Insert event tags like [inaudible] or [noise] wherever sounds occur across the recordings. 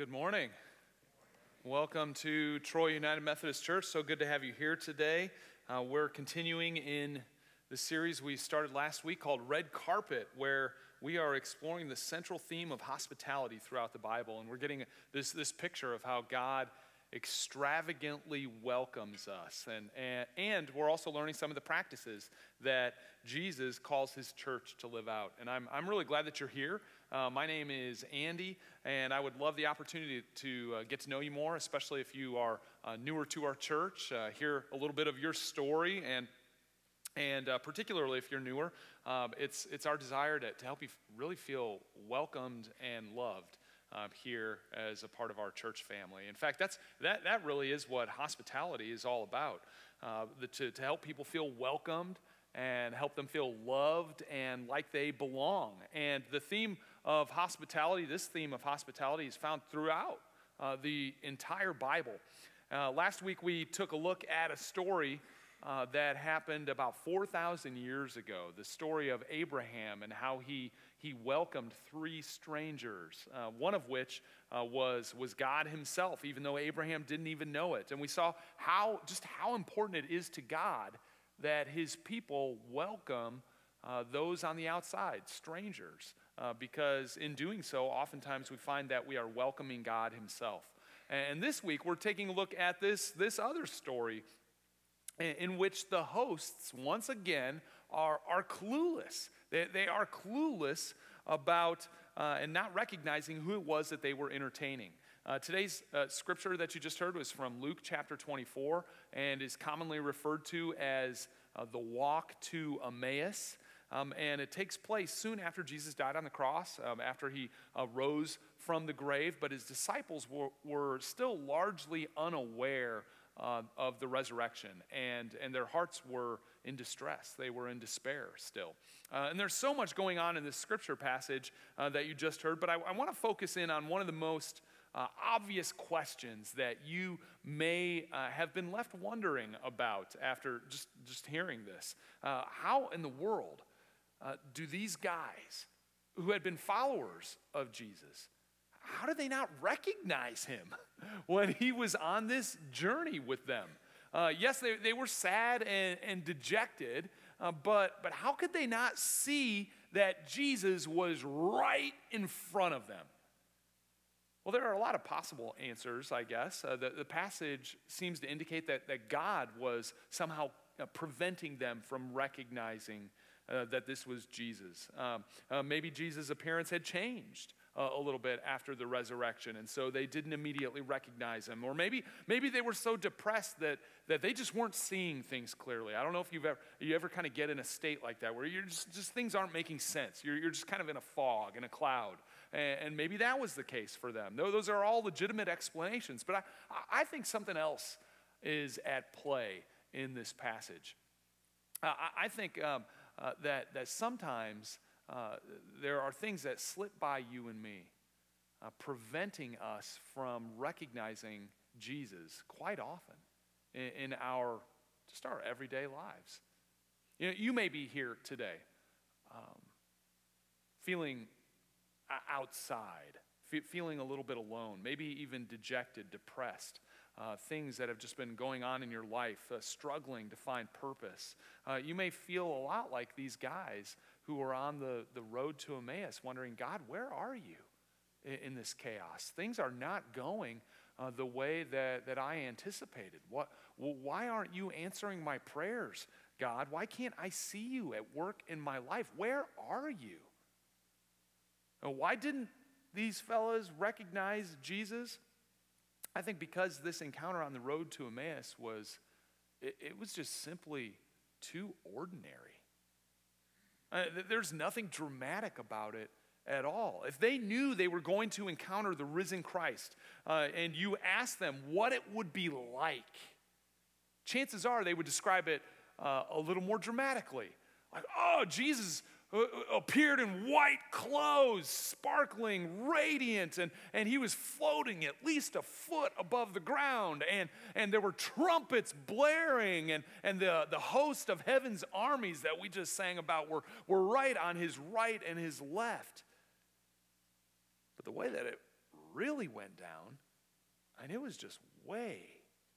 good morning. Welcome to Troy United Methodist Church. So good to have you here today. Uh, we're continuing in the series we started last week called Red Carpet, where we are exploring the central theme of hospitality throughout the Bible. And we're getting this, this picture of how God extravagantly welcomes us. And, and, and we're also learning some of the practices that Jesus calls his church to live out. And I'm, I'm really glad that you're here. Uh, my name is Andy, and I would love the opportunity to uh, get to know you more, especially if you are uh, newer to our church, uh, hear a little bit of your story, and, and uh, particularly if you're newer, um, it's, it's our desire to, to help you really feel welcomed and loved. Um, here as a part of our church family. In fact, that's, that, that really is what hospitality is all about uh, the, to, to help people feel welcomed and help them feel loved and like they belong. And the theme of hospitality, this theme of hospitality, is found throughout uh, the entire Bible. Uh, last week we took a look at a story uh, that happened about 4,000 years ago the story of Abraham and how he, he welcomed three strangers, uh, one of which uh, was, was God Himself, even though Abraham didn't even know it. And we saw how, just how important it is to God that His people welcome uh, those on the outside, strangers uh, because in doing so, oftentimes we find that we are welcoming God Himself. And this week, we're taking a look at this, this other story in which the hosts, once again, are, are clueless. They, they are clueless about uh, and not recognizing who it was that they were entertaining. Uh, today's uh, scripture that you just heard was from Luke chapter 24 and is commonly referred to as uh, the walk to Emmaus. Um, and it takes place soon after Jesus died on the cross, um, after he uh, rose from the grave. But his disciples were, were still largely unaware uh, of the resurrection, and, and their hearts were in distress. They were in despair still. Uh, and there's so much going on in this scripture passage uh, that you just heard, but I, I want to focus in on one of the most uh, obvious questions that you may uh, have been left wondering about after just, just hearing this. Uh, how in the world uh, do these guys who had been followers of Jesus, how did they not recognize him [laughs] when he was on this journey with them? Uh, yes, they, they were sad and, and dejected, uh, but, but how could they not see that Jesus was right in front of them? Well, there are a lot of possible answers, I guess. Uh, the, the passage seems to indicate that, that God was somehow uh, preventing them from recognizing uh, that this was Jesus. Um, uh, maybe Jesus' appearance had changed. Uh, a little bit after the resurrection, and so they didn't immediately recognize him. Or maybe, maybe they were so depressed that, that they just weren't seeing things clearly. I don't know if you've ever, you ever kind of get in a state like that where you're just, just things aren't making sense. You're, you're just kind of in a fog, in a cloud. And, maybe that was the case for them. Those are all legitimate explanations. But I, I think something else is at play in this passage. I, I think um, uh, that, that sometimes uh, there are things that slip by you and me, uh, preventing us from recognizing Jesus quite often in, in, our just our everyday lives. You, know, you may be here today um, feeling outside, feeling a little bit alone, maybe even dejected, depressed uh, things that have just been going on in your life, uh, struggling to find purpose. Uh, you may feel a lot like these guys who are on the, the road to Emmaus, wondering, God, where are you in, in this chaos? Things are not going uh, the way that, that I anticipated. What, well, why aren't you answering my prayers, God? Why can't I see you at work in my life? Where are you? why didn't these fellas recognize Jesus? I think because this encounter on the road to Emmaus was, it, it was just simply too ordinary. Uh, there's nothing dramatic about it at all. If they knew they were going to encounter the risen Christ uh, and you asked them what it would be like, chances are they would describe it uh, a little more dramatically. Like, oh, Jesus Uh, appeared in white clothes, sparkling, radiant, and, and he was floating at least a foot above the ground. And, and there were trumpets blaring, and, and the, the host of heaven's armies that we just sang about were, were right on his right and his left. But the way that it really went down, and it was just way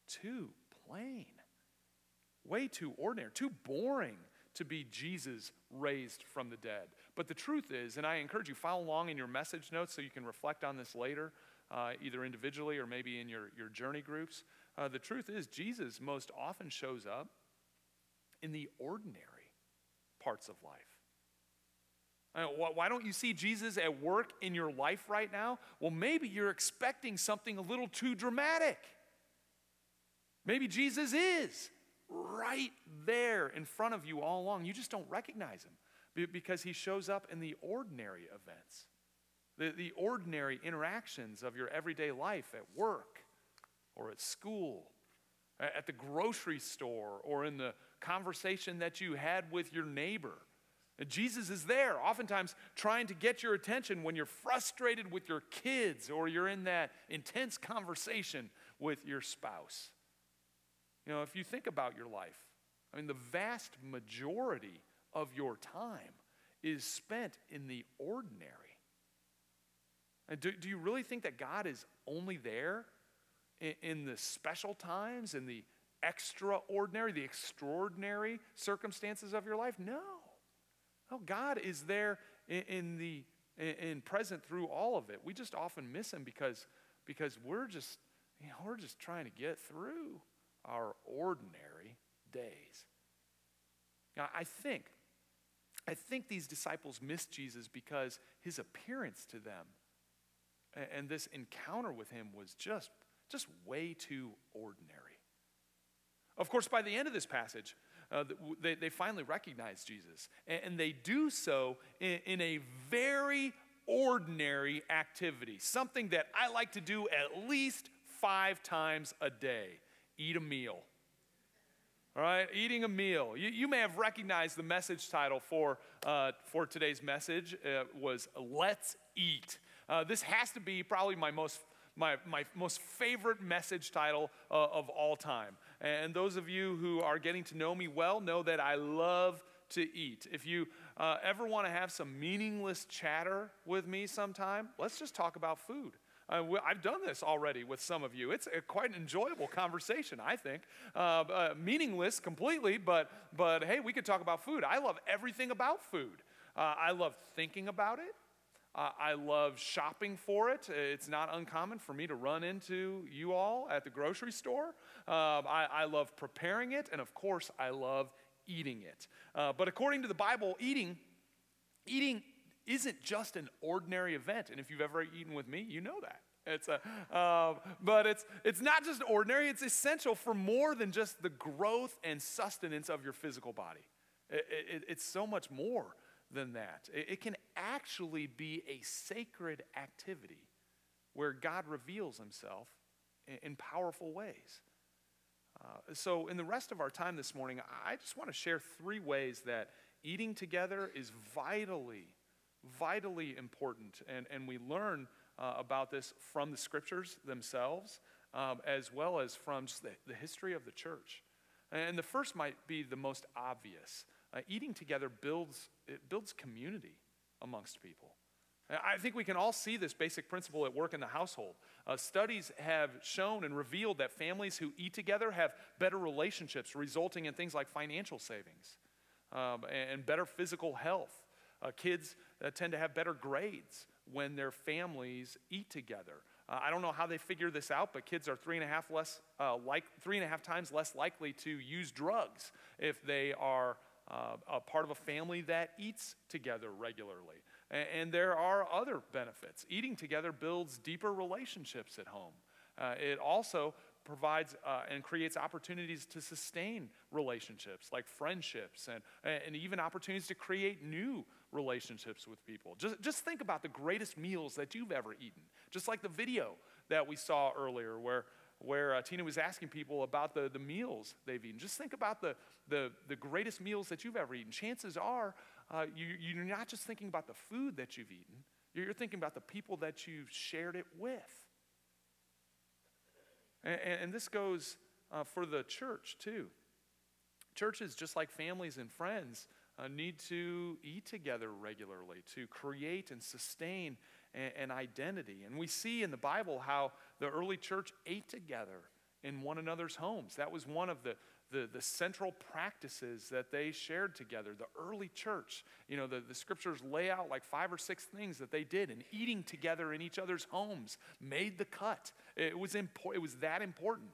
too plain, way too ordinary, too boring to be Jesus raised from the dead. But the truth is, and I encourage you, follow along in your message notes so you can reflect on this later, uh, either individually or maybe in your, your journey groups. Uh, the truth is, Jesus most often shows up in the ordinary parts of life. Why don't you see Jesus at work in your life right now? Well, maybe you're expecting something a little too dramatic. Maybe Jesus is right there in front of you all along. You just don't recognize him because he shows up in the ordinary events, the, the ordinary interactions of your everyday life at work or at school, at the grocery store, or in the conversation that you had with your neighbor. Jesus is there, oftentimes trying to get your attention when you're frustrated with your kids or you're in that intense conversation with your spouse. You know, if you think about your life, I mean, the vast majority of your time is spent in the ordinary. And do, do you really think that God is only there in, in the special times, in the extraordinary, the extraordinary circumstances of your life? No. No, God is there in, in the in present through all of it. We just often miss him because because we're just you know, we're just trying to get through our ordinary days. Now, I think, I think these disciples missed Jesus because his appearance to them and this encounter with him was just, just way too ordinary. Of course, by the end of this passage, uh, they, they finally recognize Jesus, and, they do so in, in a very ordinary activity, something that I like to do at least five times a day eat a meal. All right, eating a meal. You, you may have recognized the message title for, uh, for today's message uh, was Let's Eat. Uh, this has to be probably my most, my, my most favorite message title uh, of all time. And those of you who are getting to know me well know that I love to eat. If you uh, ever want to have some meaningless chatter with me sometime, let's just talk about food. Uh, I've done this already with some of you. It's a, quite an enjoyable conversation, I think. Uh, uh, meaningless completely, but, but hey, we could talk about food. I love everything about food. Uh, I love thinking about it. Uh, I love shopping for it. It's not uncommon for me to run into you all at the grocery store. Um, I, I, love preparing it, and of course, I love eating it. Uh, but according to the Bible, eating, eating isn't just an ordinary event. And if you've ever eaten with me, you know that. It's a, uh, but it's, it's not just ordinary, it's essential for more than just the growth and sustenance of your physical body. It, it, it's so much more than that. It, it can actually be a sacred activity where God reveals himself in, in powerful ways. Uh, so, in the rest of our time this morning, I just want to share three ways that eating together is vitally vitally important. And, and we learn uh, about this from the scriptures themselves, um, as well as from the, the, history of the church. And the first might be the most obvious. Uh, eating together builds, it builds community amongst people. I think we can all see this basic principle at work in the household. Uh, studies have shown and revealed that families who eat together have better relationships, resulting in things like financial savings um, and better physical health. Uh, kids uh, tend to have better grades when their families eat together. Uh, I don't know how they figure this out, but kids are three and a half less uh, like three and a half times less likely to use drugs if they are uh, a part of a family that eats together regularly. And, and there are other benefits. Eating together builds deeper relationships at home. Uh, it also provides uh, and creates opportunities to sustain relationships like friendships and, and even opportunities to create new relationships with people. Just, just think about the greatest meals that you've ever eaten. Just like the video that we saw earlier where, where uh, Tina was asking people about the, the meals they've eaten. Just think about the, the, the greatest meals that you've ever eaten. Chances are uh, you, you're not just thinking about the food that you've eaten, you're thinking about the people that you've shared it with. And, and this goes uh, for the church too. Churches, just like families and friends, uh, need to eat together regularly to create and sustain and, and identity. And we see in the Bible how the early church ate together in one another's homes. That was one of the, the, the central practices that they shared together. The early church, you know, the, the scriptures lay out like five or six things that they did, and eating together in each other's homes made the cut. It was, impor- it was that important.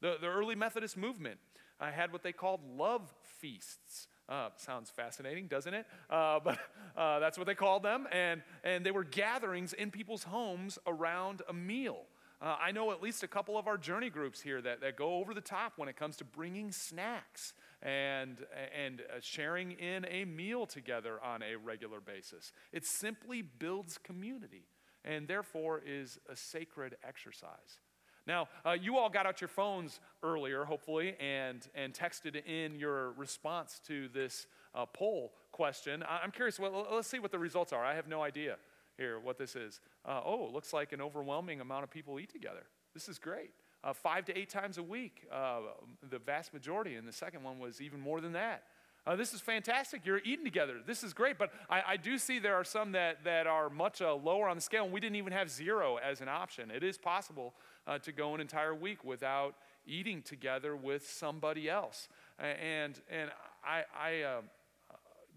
The, the early Methodist movement uh, had what they called love feasts. Uh, sounds fascinating, doesn't it? Uh, [laughs] but uh, that's what they called them. And, and they were gatherings in people's homes around a meal. Uh, I know at least a couple of our journey groups here that, that go over the top when it comes to bringing snacks and, and uh, sharing in a meal together on a regular basis. It simply builds community and therefore is a sacred exercise. Now, uh, you all got out your phones earlier, hopefully, and, and texted in your response to this uh, poll question. I'm curious, well, let's see what the results are. I have no idea here what this is. Uh, oh, looks like an overwhelming amount of people eat together. This is great. Uh, five to eight times a week, uh, the vast majority, and the second one was even more than that. Uh, this is fantastic. You're eating together. This is great. But I, I do see there are some that, that are much uh, lower on the scale, and we didn't even have zero as an option. It is possible uh, to go an entire week without eating together with somebody else. And, and I, I uh,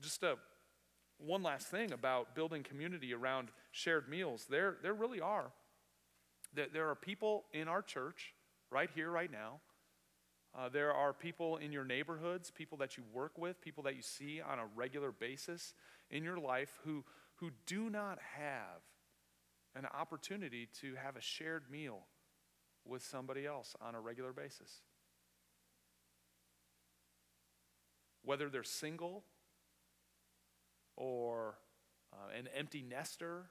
just uh, one last thing about building community around shared meals. There, there really are. There, there are people in our church right here, right now. Uh, there are people in your neighborhoods, people that you work with, people that you see on a regular basis in your life who, who do not have an opportunity to have a shared meal with somebody else on a regular basis. Whether they're single or uh, an empty nester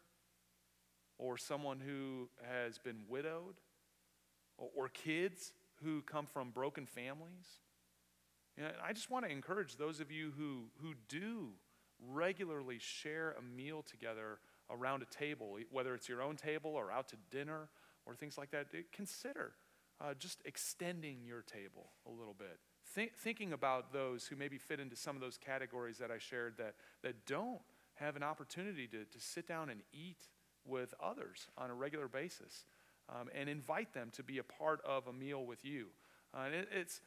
or someone who has been widowed or, or kids who come from broken families. I just want to encourage those of you who, who do regularly share a meal together around a table, whether it's your own table or out to dinner or things like that, consider uh, just extending your table a little bit. Think, thinking about those who maybe fit into some of those categories that I shared that, that don't have an opportunity to, to sit down and eat with others on a regular basis um, and invite them to be a part of a meal with you. Uh, it, it's,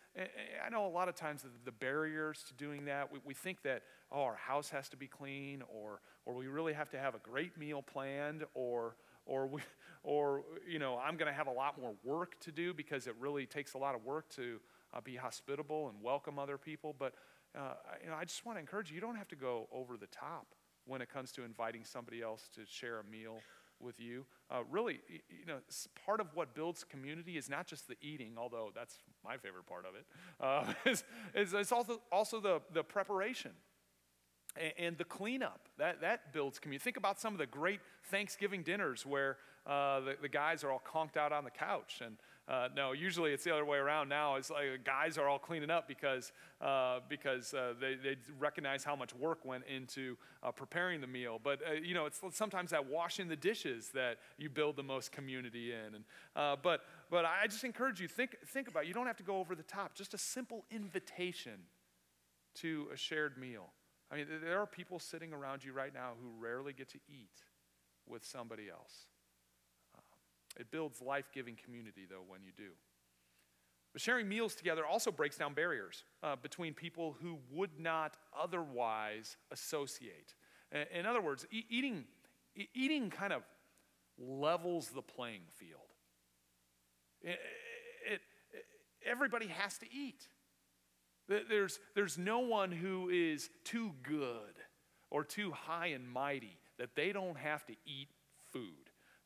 I know a lot of times the, the barriers to doing that, we, we, think that, oh, our house has to be clean, or, or we really have to have a great meal planned, or, or, we, or you know, I'm going to have a lot more work to do because it really takes a lot of work to uh, be hospitable and welcome other people. But uh, you know, I just want to encourage you, you don't have to go over the top when it comes to inviting somebody else to share a meal with you. Uh, really, you know, part of what builds community is not just the eating, although that's my favorite part of it. Uh, [laughs] it's, it's, also, also the, the preparation and, the cleanup. That, that builds community. Think about some of the great Thanksgiving dinners where uh, the, the guys are all conked out on the couch and uh, no, usually it's the other way around now. It's like the guys are all cleaning up because, uh, because uh, they, they recognize how much work went into uh, preparing the meal. But, uh, you know, it's sometimes that washing the dishes that you build the most community in. And, but, but I just encourage you, think, think about it. You don't have to go over the top. Just a simple invitation to a shared meal. I mean, there are people sitting around you right now who rarely get to eat with somebody else. It builds life giving community, though, when you do. But sharing meals together also breaks down barriers uh, between people who would not otherwise associate. In other words, e- eating, e- eating kind of levels the playing field. It, it, it, everybody has to eat. There's, there's no one who is too good or too high and mighty that they don't have to eat food.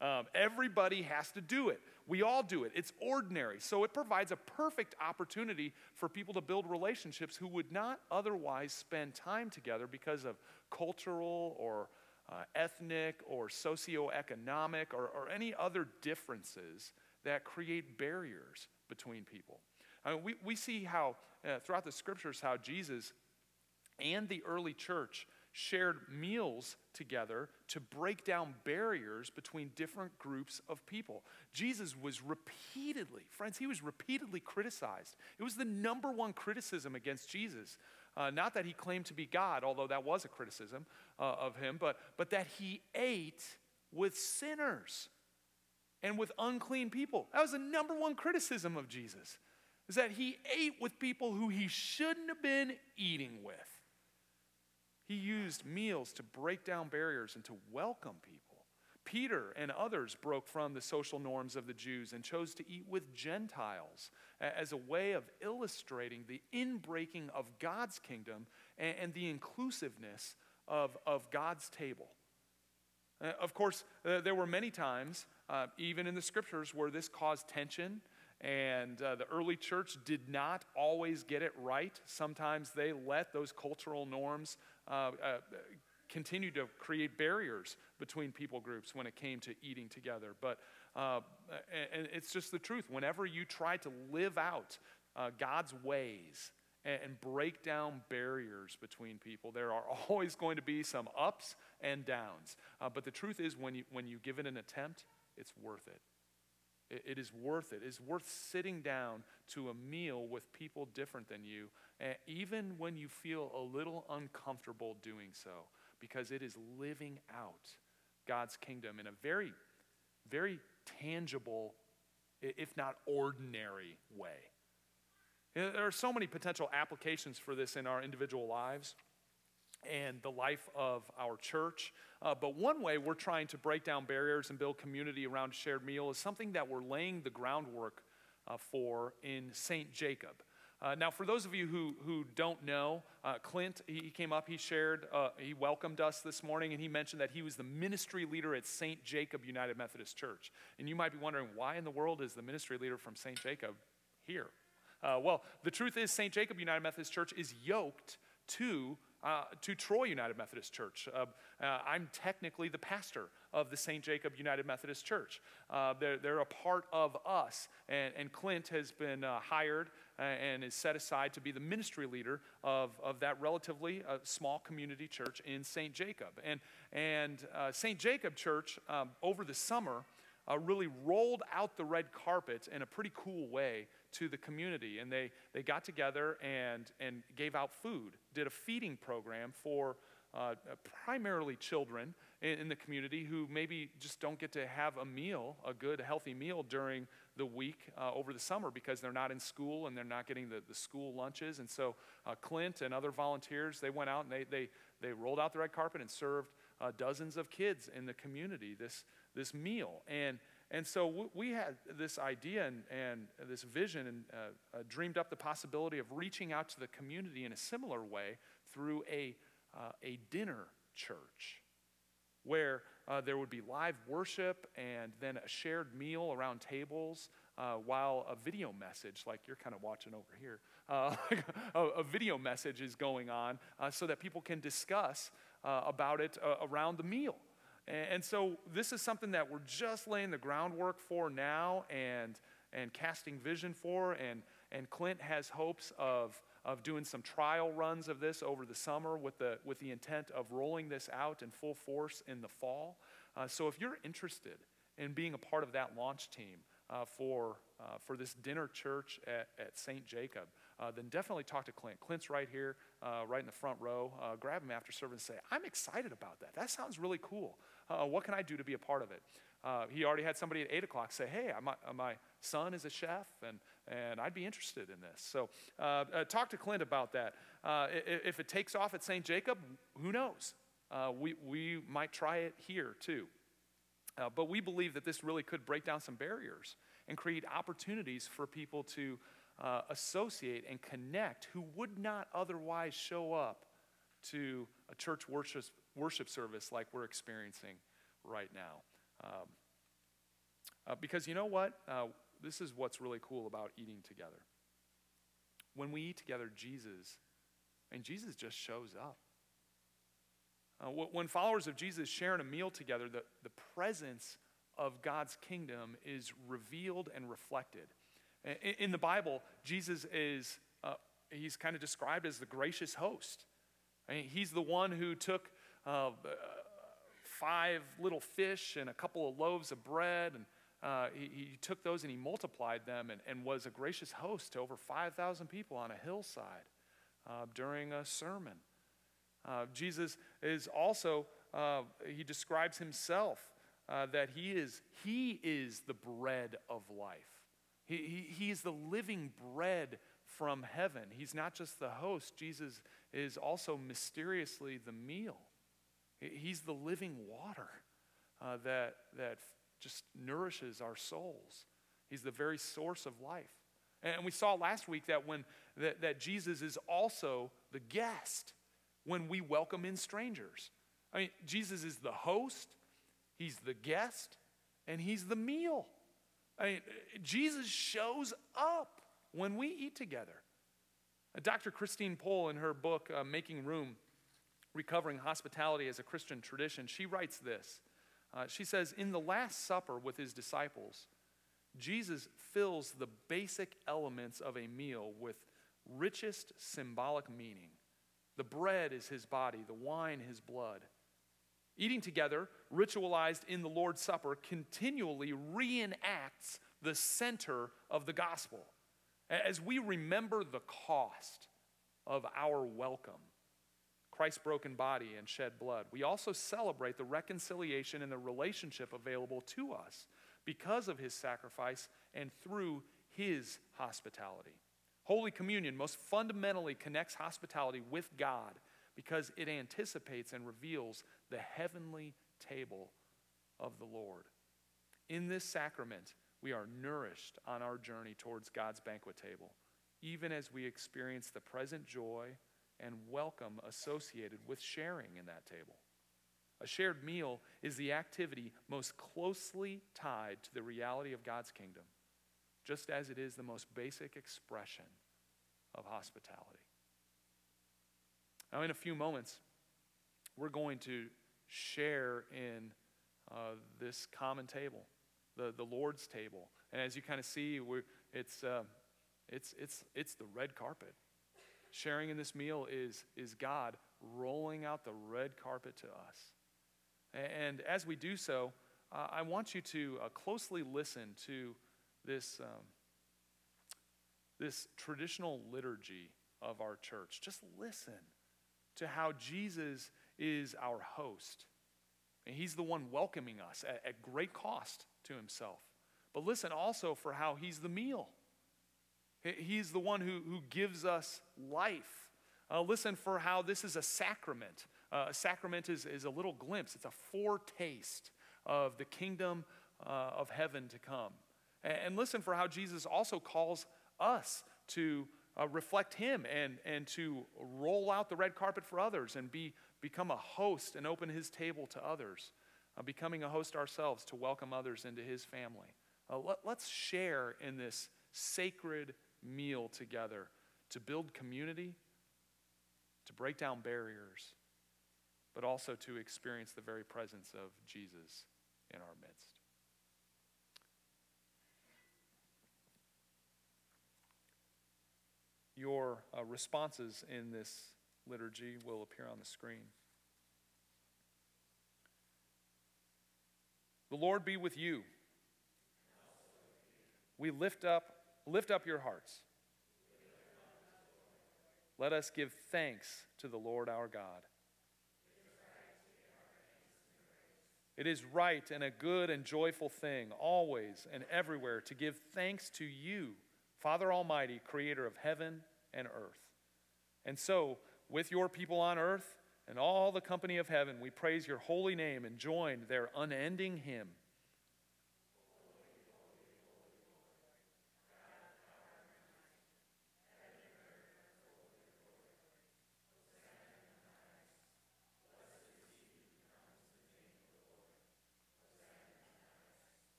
Um, everybody has to do it. We all do it. It's ordinary. So it provides a perfect opportunity for people to build relationships who would not otherwise spend time together because of cultural or uh, ethnic or socioeconomic or, or any other differences that create barriers between people. I mean, we, we see how, uh, throughout the scriptures, how Jesus and the early church shared meals together to break down barriers between different groups of people. Jesus was repeatedly, friends, he was repeatedly criticized. It was the number one criticism against Jesus. Uh, not that he claimed to be God, although that was a criticism uh, of him, but, but that he ate with sinners and with unclean people. That was the number one criticism of Jesus, is that he ate with people who he shouldn't have been eating with. He used meals to break down barriers and to welcome people. Peter and others broke from the social norms of the Jews and chose to eat with Gentiles as a way of illustrating the inbreaking of God's kingdom and the inclusiveness of, of God's table. Uh, of course, uh, there were many times, uh, even in the scriptures, where this caused tension, and uh, the early church did not always get it right. Sometimes they let those cultural norms uh, uh, continue to create barriers between people groups when it came to eating together. But and it's just the truth. Whenever you try to live out God's ways, and break down barriers between people. There are [laughs] always going to be some ups and downs. Uh, but the truth is, when you, when you give it an attempt, it's worth it. It. Is worth it. It's worth sitting down to a meal with people different than you, even when you feel a little uncomfortable doing so, because it is living out God's kingdom in a very, very tangible, if not ordinary way. There are so many potential applications for this in our individual lives and the life of our church. Uh, but one way we're trying to break down barriers and build community around shared meal is something that we're laying the groundwork uh, for in St. Jacob. Uh, now, for those of you who, who don't know, uh, Clint, he, he, came up, he shared, uh, he welcomed us this morning, and he mentioned that he was the ministry leader at St. Jacob United Methodist Church. And you might be wondering, why in the world is the ministry leader from St. Jacob here? Uh, well, the truth is, St. Jacob United Methodist Church is yoked to, uh, to Troy United Methodist Church. Uh, uh I'm technically the pastor of the St. Jacob United Methodist Church. Uh, they're, they're, a part of us, and, and Clint has been uh, hired and is set aside to be the ministry leader of, of that relatively small community church in St. Jacob. And, and St. Jacob Church, um, over the summer, really rolled out the red carpet in a pretty cool way to the community. And they, they got together and, and gave out food, did a feeding program for uh, primarily children in, in, the community who maybe just don't get to have a meal, a good, healthy meal during the week uh, over the summer because they're not in school and they're not getting the, the school lunches. And so uh, Clint and other volunteers, they went out and they, they, they rolled out the red carpet and served uh, dozens of kids in the community this, this meal. And and so we had this idea and, and this vision and uh, uh, dreamed up the possibility of reaching out to the community in a similar way through a, uh, a dinner church where uh, there would be live worship and then a shared meal around tables uh, while a video message, like you're kind of watching over here, uh, [laughs] a, a, video message is going on so that people can discuss about it around the meal. And so this is something that we're just laying the groundwork for now and, and casting vision for. And, and Clint has hopes of, of doing some trial runs of this over the summer with the, with the intent of rolling this out in full force in the fall. Uh, so if you're interested in being a part of that launch team uh, for, uh, for this dinner church at, at St. Jacob, uh, then definitely talk to Clint. Clint's right here, uh, right in the front row. Uh, grab him after service and say, I'm excited about that. That sounds really cool. Uh, what can I do to be a part of it? Uh, he already had somebody at 8 o'clock say, Hey, my, uh, my son is a chef, and, and I'd be interested in this. So uh, uh, talk to Clint about that. Uh, if it takes off at St. Jacob, who knows? we, we might try it here too. but we believe that this really could break down some barriers and create opportunities for people to associate and connect who would not otherwise show up to a church worship, worship service like we're experiencing right now. Um, uh, because you know what? Uh, this is what's really cool about eating together. When we eat together, Jesus, and Jesus just shows up. Uh, when followers of Jesus share in a meal together, the, the presence of God's kingdom is revealed and reflected. In, in the Bible, Jesus is, uh, he's kind of described as the gracious host. I mean, he's the one who took uh, five little fish and a couple of loaves of bread. And uh, he, he, took those and he multiplied them and, and was a gracious host to over 5,000 people on a hillside uh, during a sermon. Uh, Jesus is also, uh, he describes himself uh, that he is, he is the bread of life. He, he, he is the living bread from heaven. He's not just the host, Jesus is also mysteriously the meal. He's the living water uh, that, that just nourishes our souls. He's the very source of life. And we saw last week that when that, that Jesus is also the guest when we welcome in strangers. I mean, Jesus is the host, he's the guest, and he's the meal. I mean, Jesus shows up when we eat together. Dr. Christine Pohl, in her book, uh, Making Room Recovering Hospitality as a Christian Tradition, she writes this. Uh, she says, In the Last Supper with his disciples, Jesus fills the basic elements of a meal with richest symbolic meaning. The bread is his body, the wine his blood. Eating together, ritualized in the Lord's Supper, continually reenacts the center of the gospel. As we remember the cost of our welcome, Christ's broken body and shed blood, we also celebrate the reconciliation and the relationship available to us because of his sacrifice and through his hospitality. Holy Communion most fundamentally connects hospitality with God because it anticipates and reveals the heavenly table of the Lord. In this sacrament, we are nourished on our journey towards God's banquet table, even as we experience the present joy and welcome associated with sharing in that table. A shared meal is the activity most closely tied to the reality of God's kingdom, just as it is the most basic expression of hospitality. Now, in a few moments, we're going to share in uh, this common table, the, the Lord's table. And as you kind of see, it's, uh, it's, it's, it's the red carpet. Sharing in this meal is, is God rolling out the red carpet to us. And as we do so, uh, I want you to uh, closely listen to this, um, this traditional liturgy of our church. Just listen to how Jesus is our host. And he's the one welcoming us at, at great cost to himself. But listen also for how he's the meal. He's the one who, who gives us life. Uh, listen for how this is a sacrament. Uh, a sacrament is, is a little glimpse, it's a foretaste of the kingdom uh, of heaven to come. And, and, listen for how Jesus also calls us to uh, reflect him and, and to roll out the red carpet for others and be, become a host and open his table to others, uh, becoming a host ourselves to welcome others into his family. Uh, let, let's share in this sacred meal together to build community, to break down barriers, but also to experience the very presence of Jesus in our midst. Your uh, responses in this liturgy will appear on the screen. The Lord be with you. We lift up, lift up your hearts. Let us give thanks to the Lord our God. It is right and a good and joyful thing, always and everywhere, to give thanks to you, Father Almighty, creator of heaven and earth. And so, with your people on earth and all the company of heaven, we praise your holy name and join their unending hymn.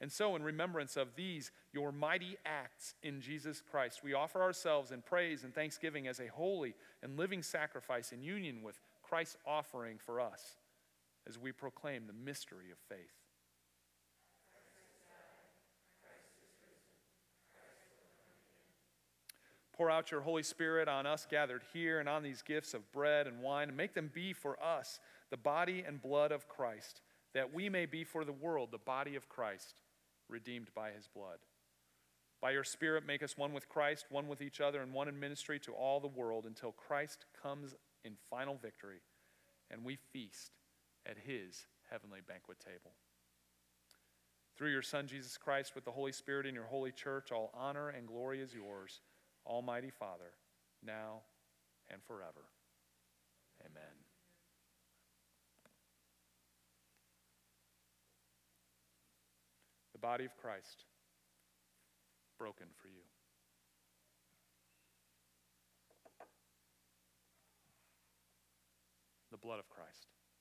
And so, in remembrance of these, your mighty acts in Jesus Christ, we offer ourselves in praise and thanksgiving as a holy and living sacrifice in union with Christ's offering for us as we proclaim the mystery of faith. Pour out your Holy Spirit on us gathered here and on these gifts of bread and wine, and make them be for us the body and blood of Christ, that we may be for the world the body of Christ, redeemed by his blood. By your Spirit, make us one with Christ, one with each other, and one in ministry to all the world until Christ comes in final victory and we feast at his heavenly banquet table. Through your Son, Jesus Christ, with the Holy Spirit in your holy church, all honor and glory is yours Almighty Father, now and forever. Amen. The body of Christ, broken for you. The blood of Christ